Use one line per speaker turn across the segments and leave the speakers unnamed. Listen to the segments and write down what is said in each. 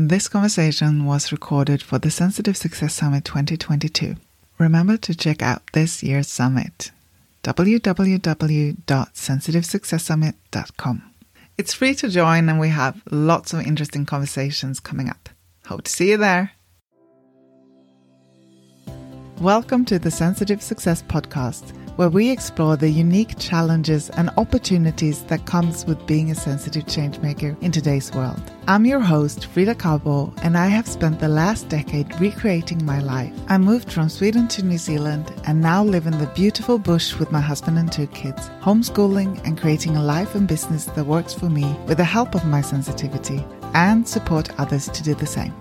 This conversation was recorded for the Sensitive Success Summit 2022. Remember to check out this year's summit www.sensitivesuccesssummit.com. It's free to join, and we have lots of interesting conversations coming up. Hope to see you there. Welcome to the Sensitive Success Podcast, where we explore the unique challenges and opportunities that comes with being a sensitive changemaker in today's world. I'm your host, Frida Kabo, and I have spent the last decade recreating my life. I moved from Sweden to New Zealand and now live in the beautiful bush with my husband and two kids, homeschooling and creating a life and business that works for me with the help of my sensitivity and support others to do the same.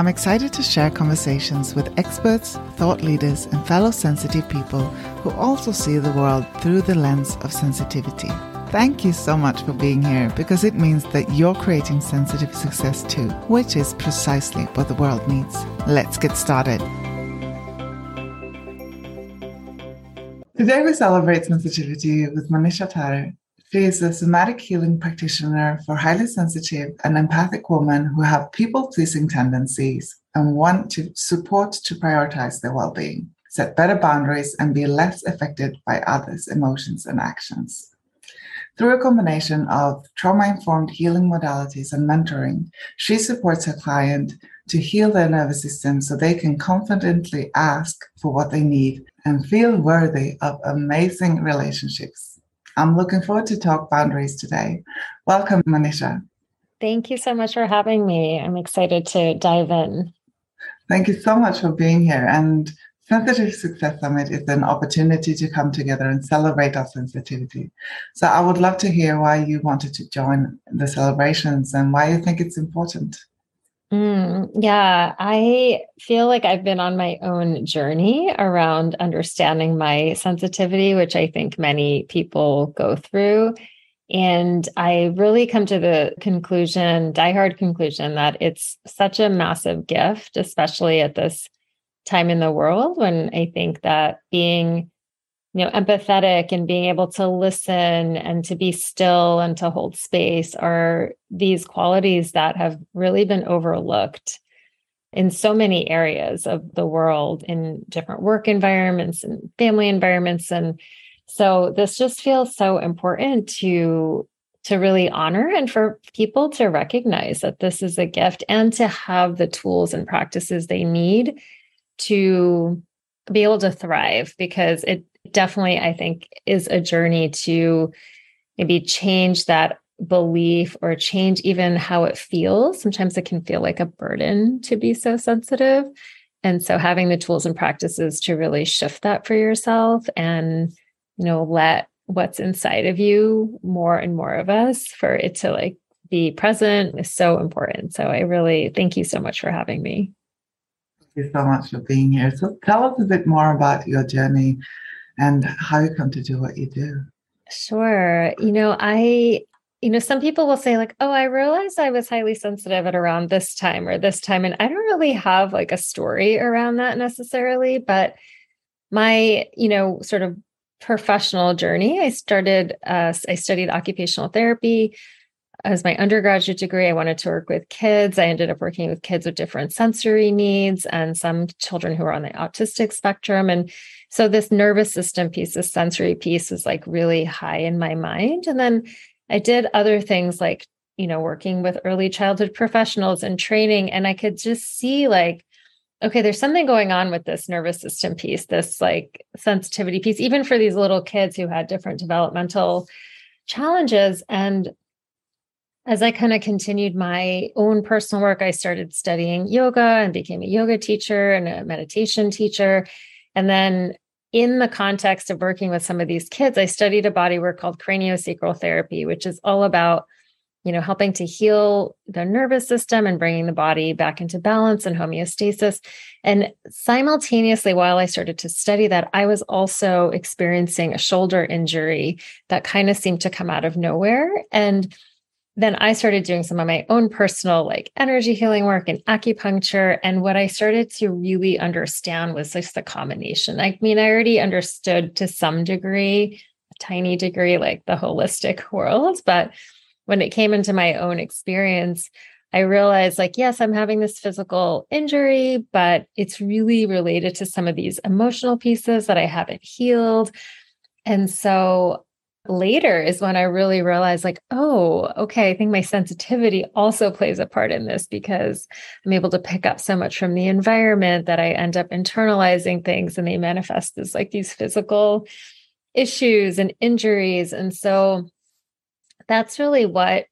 I'm excited to share conversations with experts, thought leaders, and fellow sensitive people who also see the world through the lens of sensitivity. Thank you so much for being here because it means that you're creating sensitive success too, which is precisely what the world needs. Let's get started. Today we celebrate sensitivity with Manisha Tare, she is a somatic healing practitioner for highly sensitive and empathic women who have people pleasing tendencies and want to support to prioritize their well being, set better boundaries, and be less affected by others' emotions and actions. Through a combination of trauma informed healing modalities and mentoring, she supports her client to heal their nervous system so they can confidently ask for what they need and feel worthy of amazing relationships. I'm looking forward to talk boundaries today. Welcome, Manisha.
Thank you so much for having me. I'm excited to dive in.
Thank you so much for being here. And Sensitive Success Summit is an opportunity to come together and celebrate our sensitivity. So I would love to hear why you wanted to join the celebrations and why you think it's important.
Mm, yeah, I feel like I've been on my own journey around understanding my sensitivity, which I think many people go through. And I really come to the conclusion, diehard conclusion, that it's such a massive gift, especially at this time in the world when I think that being you know empathetic and being able to listen and to be still and to hold space are these qualities that have really been overlooked in so many areas of the world in different work environments and family environments. And so this just feels so important to to really honor and for people to recognize that this is a gift and to have the tools and practices they need to be able to thrive because it definitely, I think, is a journey to maybe change that belief or change even how it feels. Sometimes it can feel like a burden to be so sensitive. And so having the tools and practices to really shift that for yourself and, you know, let what's inside of you more and more of us for it to like be present is so important. So I really thank you so much for having me.
Thank you so much for being here. So tell us a bit more about your journey and how you come to do what you do.
Sure. You know, I, you know, some people will say, like, oh, I realized I was highly sensitive at around this time or this time. And I don't really have like a story around that necessarily, but my, you know, sort of professional journey, I started, uh, I studied occupational therapy as my undergraduate degree, I wanted to work with kids. I ended up working with kids with different sensory needs and some children who are on the autistic spectrum. And so this nervous system piece, this sensory piece was like really high in my mind. And then I did other things like, you know, working with early childhood professionals and training. And I could just see like, okay, there's something going on with this nervous system piece, this like sensitivity piece, even for these little kids who had different developmental challenges. And as I kind of continued my own personal work, I started studying yoga and became a yoga teacher and a meditation teacher. And then, in the context of working with some of these kids, I studied a body work called craniosacral therapy, which is all about you know helping to heal the nervous system and bringing the body back into balance and homeostasis and simultaneously while i started to study that i was also experiencing a shoulder injury that kind of seemed to come out of nowhere and then I started doing some of my own personal like energy healing work and acupuncture. And what I started to really understand was just the combination. I mean, I already understood to some degree, a tiny degree, like the holistic world. But when it came into my own experience, I realized, like, yes, I'm having this physical injury, but it's really related to some of these emotional pieces that I haven't healed. And so later is when I really realized, like, oh, okay, I think my sensitivity also plays a part in this because I'm able to pick up so much from the environment that I end up internalizing things and they manifest as like these physical issues and injuries. And so that's really what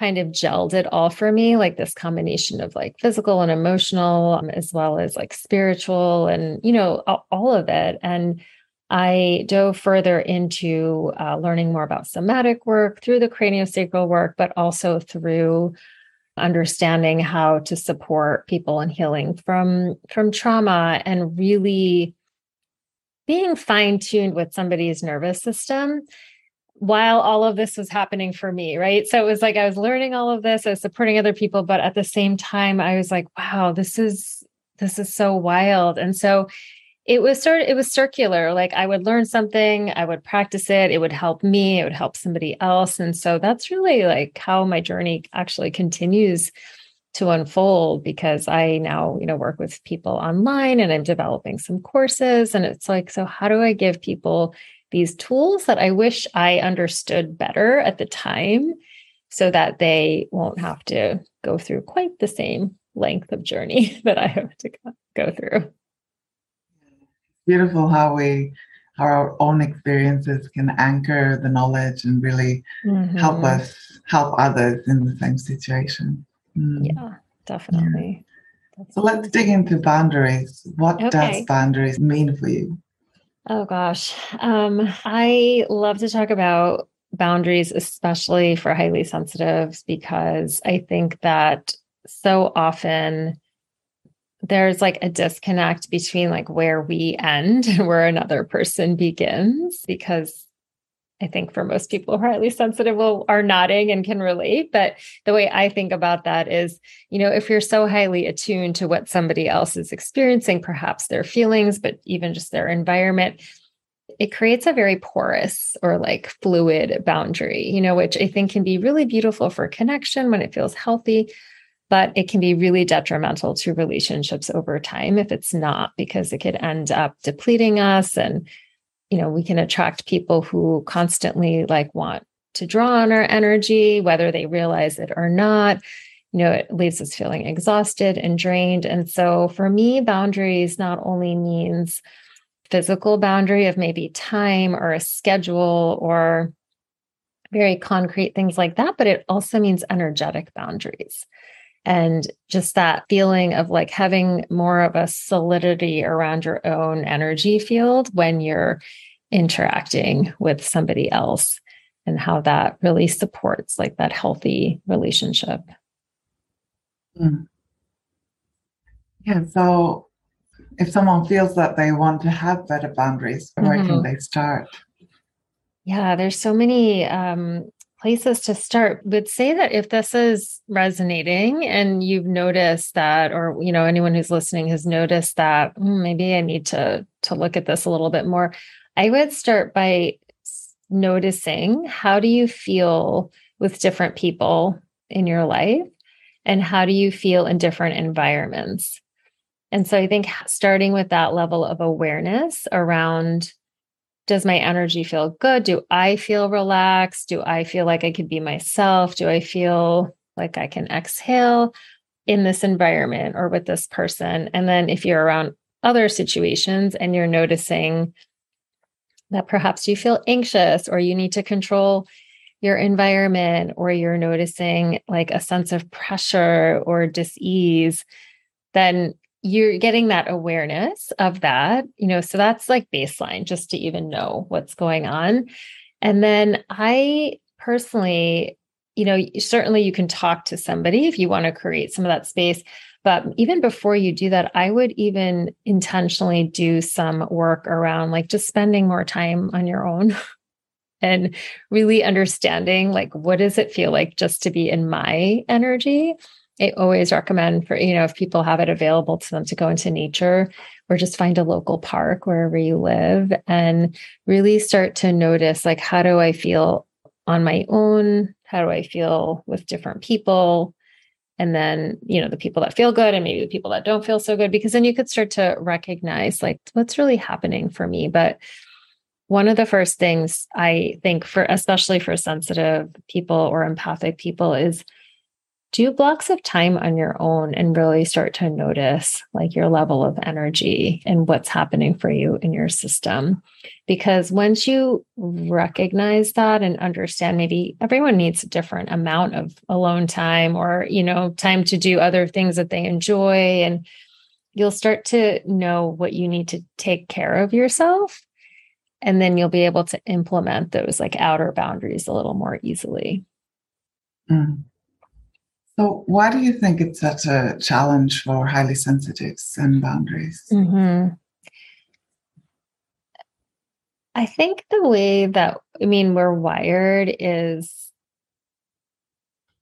kind of gelled it all for me like this combination of like physical and emotional um, as well as like spiritual and you know all of it and I dove further into uh, learning more about somatic work through the craniosacral work, but also through understanding how to support people in healing from from trauma and really being fine-tuned with somebody's nervous system while all of this was happening for me right? So it was like i was learning all of this i was supporting other people but at the same time i was like wow this is this is so wild. And so it was sort of it was circular. Like i would learn something i would practice it it would help me it would help somebody else. And so that's really like how my journey actually continues to unfold because i now you know work with people online and i'm developing some courses. And it's like so how do i give people these tools that i wish i understood better at the time so that they won't have to go through quite the same length of journey that i have to go through
beautiful how we how our own experiences can anchor the knowledge and really mm-hmm. help us help others in the same situation.
Mm. Yeah, definitely.
Yeah. So let's dig into boundaries. What okay. does boundaries mean for you?
Oh gosh. Um, I love to talk about boundaries, especially for highly sensitives, because I think that so often there's like a disconnect between like where we end and where another person begins because I think for most people who are highly sensitive will, are nodding and can relate. But the way I think about that is, you know, if you're so highly attuned to what somebody else is experiencing, perhaps their feelings, but even just their environment, it creates a very porous or like fluid boundary, you know, which I think can be really beautiful for connection when it feels healthy but it can be really detrimental to relationships over time if it's not because it could end up depleting us and you know we can attract people who constantly like want to draw on our energy whether they realize it or not. You know it leaves us feeling exhausted and drained. And so for me boundaries not only means physical boundary of maybe time or a schedule or very concrete things like that but it also means energetic boundaries and just that feeling of like having more of a solidity around your own energy field when you're interacting with somebody else and how that really supports like that healthy relationship
mm. yeah so if someone feels that they want to have better boundaries where mm-hmm. can they start
yeah there's so many um, places to start would say that if this is resonating and you've noticed that or you know anyone who's listening has noticed that mm, maybe i need to to look at this a little bit more i would start by noticing how do you feel with different people in your life and how do you feel in different environments? And so i think starting with that level of awareness around does my energy feel good? Do I feel relaxed? Do I feel like I could be myself? Do I feel like I can exhale in this environment or with this person? And then if you're around other situations and you're noticing that perhaps you feel anxious or you need to control your environment or you're noticing like a sense of pressure or dis-ease then you're getting that awareness of that, you know, so that's like baseline just to even know what's going on. And then I personally, you know, certainly you can talk to somebody if you want to create some of that space. But even before you do that, I would even intentionally do some work around like just spending more time on your own and really understanding like what does it feel like just to be in my energy I always recommend for, you know, if people have it available to them to go into nature or just find a local park wherever you live and really start to notice like, how do I feel on my own? How do I feel with different people? and then you know the people that feel good and maybe the people that don't feel so good because then you could start to recognize like what's really happening for me but one of the first things i think for especially for sensitive people or empathic people is do blocks of time on your own and really start to notice like your level of energy and what's happening for you in your system because once you recognize that and understand maybe everyone needs a different amount of alone time or you know time to do other things that they enjoy and you'll start to know what you need to take care of yourself and then you'll be able to implement those like outer boundaries a little more easily
mm. So, why do you think it's such a challenge for highly sensitives and boundaries?
Mm-hmm. I think the way that, I mean, we're wired is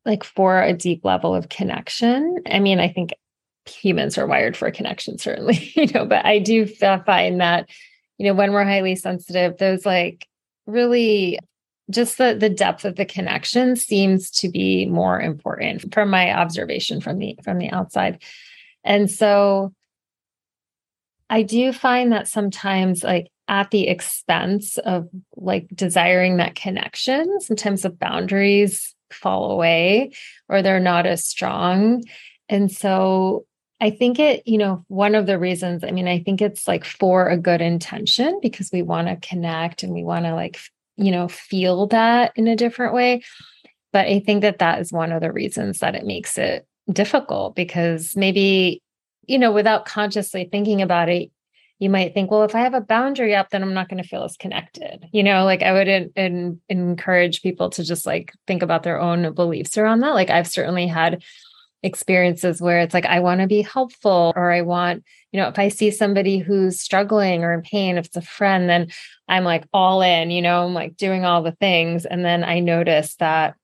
like for a deep level of connection. I mean, I think humans are wired for connection, certainly, you know, but I do find that, you know, when we're highly sensitive, those like really just the the depth of the connection seems to be more important from my observation from the from the outside. And so i do find that sometimes like at the expense of like desiring that connection sometimes the boundaries fall away or they're not as strong. And so I think it, you know, one of the reasons, I mean, I think it's like for a good intention because we want to connect and we want to like you know, feel that in a different way. But I think that that is one of the reasons that it makes it difficult because maybe, you know, without consciously thinking about it, you might think, well, if I have a boundary up, then I'm not going to feel as connected. You know, like I would in, in, encourage people to just like think about their own beliefs around that. Like I've certainly had experiences where it's like I want to be helpful or I want, you know, if I see somebody who's struggling or in pain, if it's a friend, then I'm like all in, you know, I'm like doing all the things. And then I notice that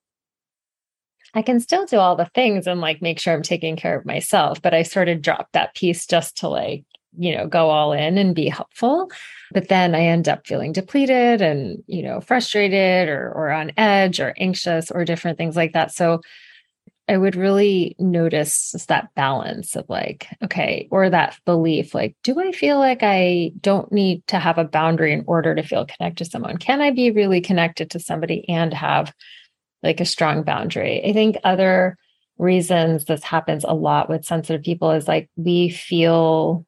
I can still do all the things and like make sure I'm taking care of myself. But I sort of dropped that piece just to like, you know, go all in and be helpful. But then I end up feeling depleted and, you know, frustrated or or on edge or anxious or different things like that. So I would really notice just that balance of like, okay, or that belief, like, do I feel like I don't need to have a boundary in order to feel connected to someone? Can I be really connected to somebody and have like a strong boundary? I think other reasons this happens a lot with sensitive people is like we feel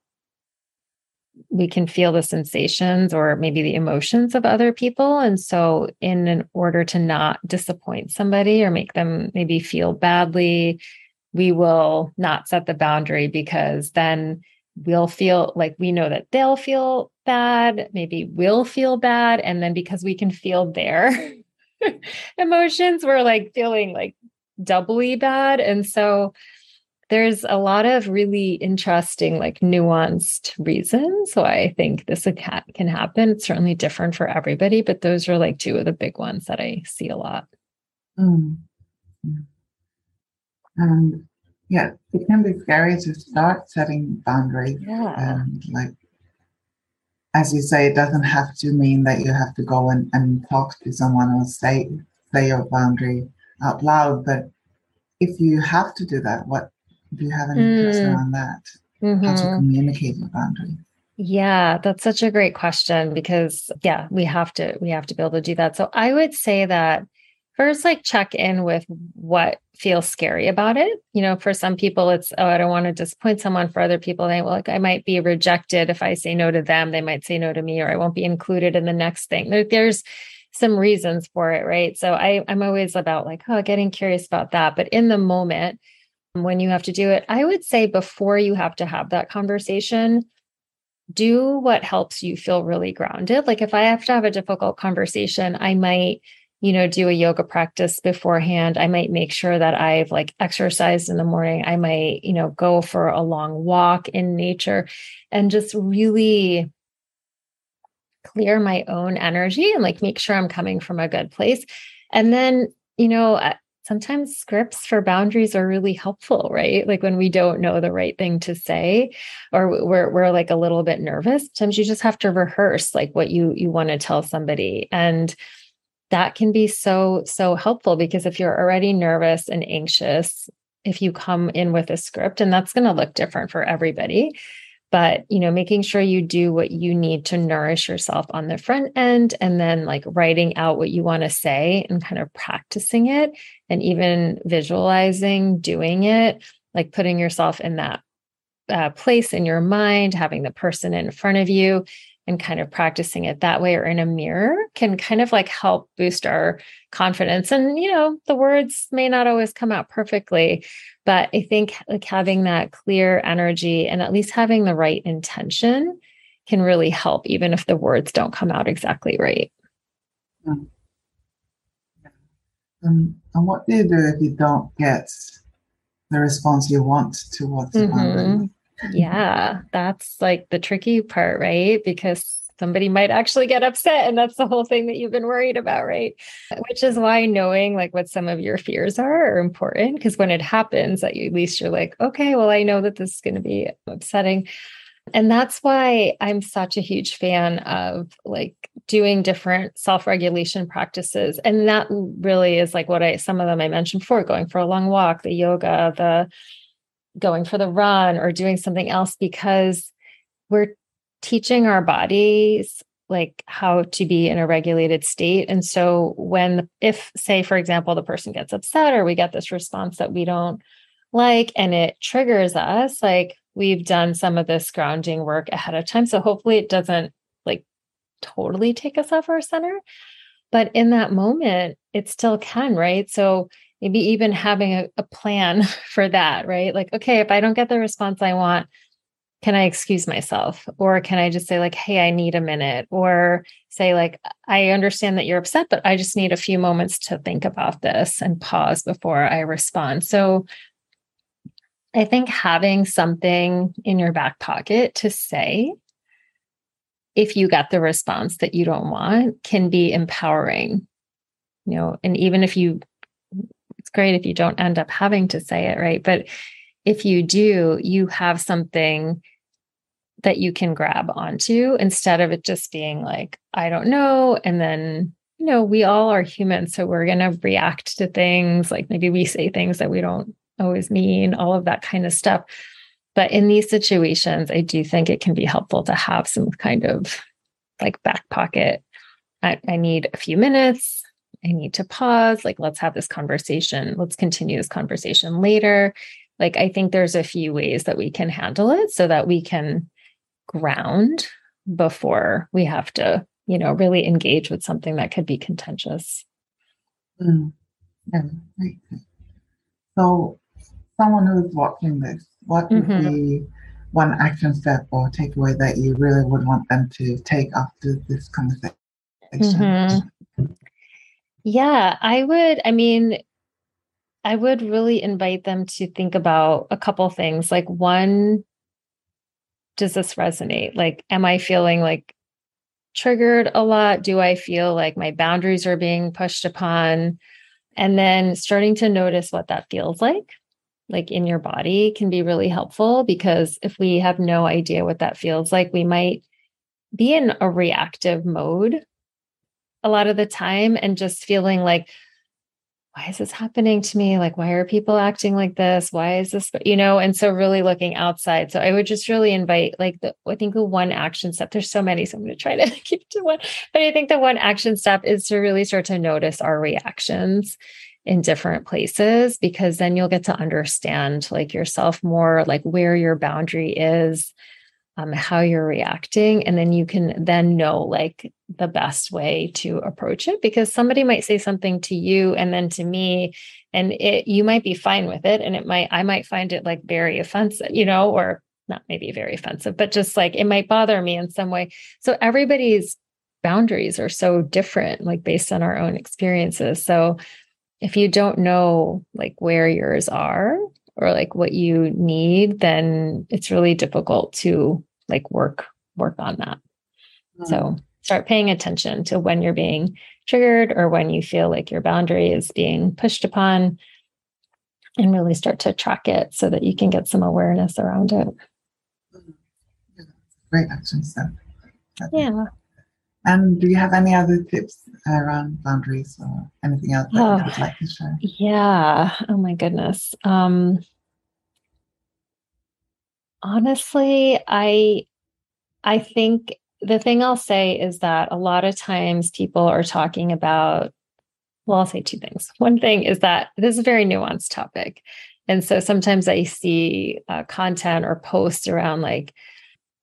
we can feel the sensations or maybe the emotions of other people. And so, in an order to not disappoint somebody or make them maybe feel badly, we will not set the boundary because then we'll feel like we know that they'll feel bad, maybe we'll feel bad. And then because we can feel their emotions, we're like feeling like doubly bad. And so, there's a lot of really interesting, like nuanced reasons why I think this can happen. It's certainly different for everybody, but those are like two of the big ones that I see a lot.
Mm. And yeah, it can be scary to start setting boundaries.
Yeah.
And like, as you say, it doesn't have to mean that you have to go and, and talk to someone or say say your boundary out loud. But if you have to do that, what do you have any mm. tips around that? Mm-hmm. How to mm-hmm. communicate your boundaries?
Yeah, that's such a great question because yeah, we have to we have to be able to do that. So I would say that first like check in with what feels scary about it. You know, for some people it's oh, I don't want to disappoint someone. For other people, they well, like I might be rejected if I say no to them. They might say no to me, or I won't be included in the next thing. There, there's some reasons for it, right? So I I'm always about like, oh, getting curious about that. But in the moment, when you have to do it. I would say before you have to have that conversation, do what helps you feel really grounded. Like if I have to have a difficult conversation, I might, you know, do a yoga practice beforehand. I might make sure that I've like exercised in the morning. I might, you know, go for a long walk in nature and just really clear my own energy and like make sure I'm coming from a good place. And then, you know, sometimes scripts for boundaries are really helpful, right? Like when we don't know the right thing to say or we're we're like a little bit nervous, sometimes you just have to rehearse like what you you want to tell somebody and that can be so so helpful because if you're already nervous and anxious if you come in with a script and that's going to look different for everybody but you know making sure you do what you need to nourish yourself on the front end and then like writing out what you want to say and kind of practicing it and even visualizing doing it like putting yourself in that uh, place in your mind having the person in front of you and kind of practicing it that way or in a mirror can kind of like help boost our confidence. And you know the words may not always come out perfectly but i think like having that clear energy and at least having the right intention can really help even if the words don't come out exactly right.
Um, and what do you do if you don't get the response you want to what's mm-hmm
yeah, that's like the tricky part, right? Because somebody might actually get upset and that's the whole thing that you've been worried about, right? Which is why knowing like what some of your fears are are important because when it happens that you at least you're like, okay, well I know that this is going to be upsetting. And that's why I'm such a huge fan of like doing different self-regulation practices. And that really is like what I some of them I mentioned before, going for a long walk, the yoga, the going for the run or doing something else because we're teaching our bodies like how to be in a regulated state and so when if say for example the person gets upset or we get this response that we don't like and it triggers us like we've done some of this grounding work ahead of time so hopefully it doesn't like totally take us off our center but in that moment it still can right so maybe even having a, a plan for that, right? Like, okay, if I don't get the response I want, can I excuse myself? Or can I just say, like, hey, I need a minute? Or say, like, I understand that you're upset, but I just need a few moments to think about this and pause before I respond. So I think having something in your back pocket to say if you get the response that you don't want can be empowering. You know, and even if you it's great if you don't end up having to say it, right? But if you do, you have something that you can grab onto instead of it just being like, I don't know. And then, you know, we all are human. So we're going to react to things like maybe we say things that we don't always mean, all of that kind of stuff. But in these situations, I do think it can be helpful to have some kind of like back pocket. I, I need a few minutes. I need to pause. Like, let's have this conversation. Let's continue this conversation later. Like, I think there's a few ways that we can handle it so that we can ground before we have to, you know, really engage with something that could be contentious.
Mm. Yeah, So, someone who's watching this, what would mm-hmm. be one action step or takeaway that you really would want them to take after this conversation?
Mm-hmm. Yeah, I would. I mean, I would really invite them to think about a couple things. Like, one, does this resonate? Like, am I feeling like triggered a lot? Do I feel like my boundaries are being pushed upon? And then starting to notice what that feels like, like in your body, can be really helpful because if we have no idea what that feels like, we might be in a reactive mode a lot of the time and just feeling like, why is this happening to me? Like, why are people acting like this? Why is this, you know? And so, really looking outside. So, I would just really invite, like, the, I think the one action step, there's so many, so I'm going to try to keep it to one. But I think the one action step is to really start to notice our reactions in different places because then you'll get to understand like yourself more, like where your boundary is, um, how you're reacting and then you can then know like the best way to approach it because somebody might say something to you and then to me and it you might be fine with it and it might i might find it like very offensive you know or not maybe very offensive but just like it might bother me in some way. So everybody's boundaries are so different like based on our own experiences. So if you don't know like where yours are or like what you need then it's really difficult to like work work on that. Mm. so start paying attention to when you're being triggered or when you feel like your boundary is being pushed upon and really start to track it so that you can get some awareness around it.
Great action step.
Yeah
And do you have any other tips around boundaries or anything else that oh, you would like to share?
Yeah. Oh my goodness. Um, honestly, I I think the thing I'll say is that a lot of times people are talking about well, I'll say two things. One thing is that this is a very nuanced topic. And so sometimes I see uh, content or posts around like,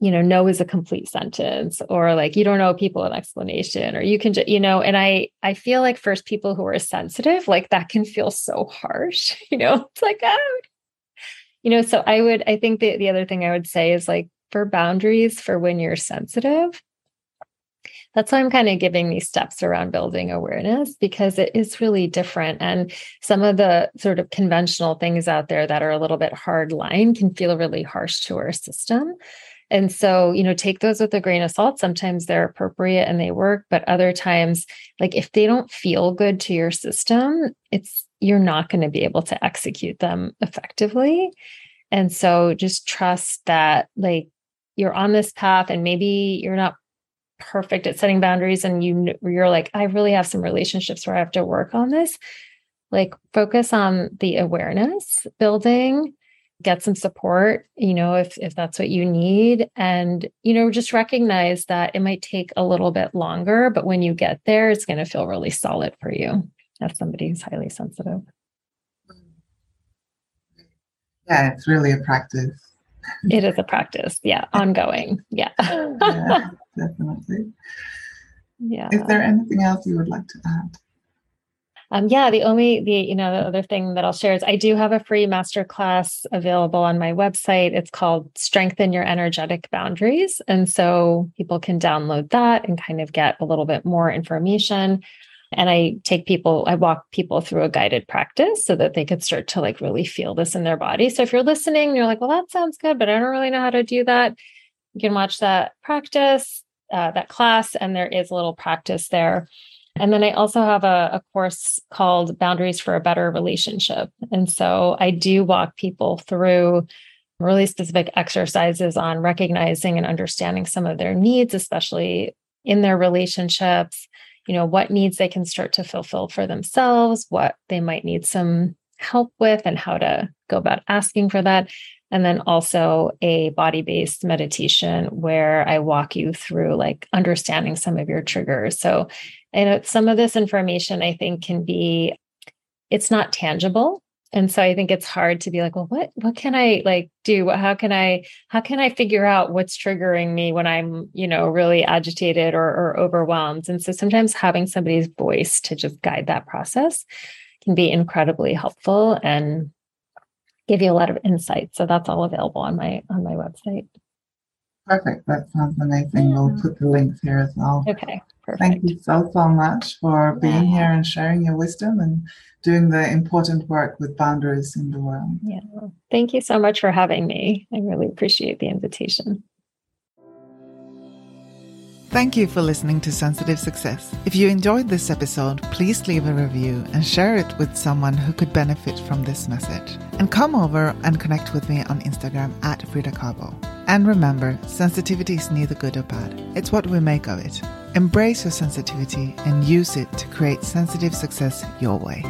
you know, no is a complete sentence, or like you don't know people an explanation, or you can just, you know, and I I feel like first people who are sensitive, like that can feel so harsh, you know, it's like, oh, you know, so I would, I think the, the other thing I would say is like for boundaries for when you're sensitive, that's why I'm kind of giving these steps around building awareness because it is really different. And some of the sort of conventional things out there that are a little bit hard line can feel really harsh to our system. And so, you know, take those with a grain of salt. Sometimes they're appropriate and they work, but other times, like if they don't feel good to your system, it's you're not going to be able to execute them effectively. And so just trust that like you're on this path and maybe you're not perfect at setting boundaries and you you're like I really have some relationships where I have to work on this like focus on the awareness building get some support you know if if that's what you need. And you know just recognize that it might take a little bit longer but when you get there it's going to feel really solid for you as somebody who's highly sensitive. Mm-hmm.
Yeah it's really a practice.
It is a practice. Yeah ongoing. Yeah,
yeah definitely. Yeah. Is there anything else you would like to add
um, yeah, the only the you know the other thing that I'll share is I do have a free masterclass available on my website. It's called Strengthen Your Energetic Boundaries, and so people can download that and kind of get a little bit more information. And I take people, I walk people through a guided practice so that they could start to like really feel this in their body. So if you're listening, you're like, well, that sounds good, but I don't really know how to do that. You can watch that practice, uh, that class, and there is a little practice there. And then I also have a, a, course called Boundaries for a Better Relationship. And so I do walk people through really specific exercises on recognizing and understanding some of their needs, especially in their relationships, you know, what needs they can start to fulfill for themselves, what they might need some help with, and how to go about asking for that. And then also a body based meditation where I walk you through like understanding some of your triggers. So I know some of this information I think can be, it's not tangible. And so I think it's hard to be like, well, what what can I like do? How can I how can I figure out what's triggering me when I'm, you know, really agitated or, or overwhelmed? And so sometimes having somebody's voice to just guide that process can be incredibly helpful and give you a lot of insight. So that's all available on my on my website.
Perfect. That sounds amazing. Yeah. We'll put the links here as well.
Okay. Perfect.
Thank you so, so much for being yeah. here and sharing your wisdom and doing the important work with boundaries in the world.
Yeah. Thank you so much for having me. I really appreciate the invitation.
Thank you for listening to Sensitive Success. If you enjoyed this episode, please leave a review and share it with someone who could benefit from this message. And come over and connect with me on Instagram at Frida Kabo. And remember, sensitivity is neither good or bad, it's what we make of it. Embrace your sensitivity and use it to create sensitive success your way.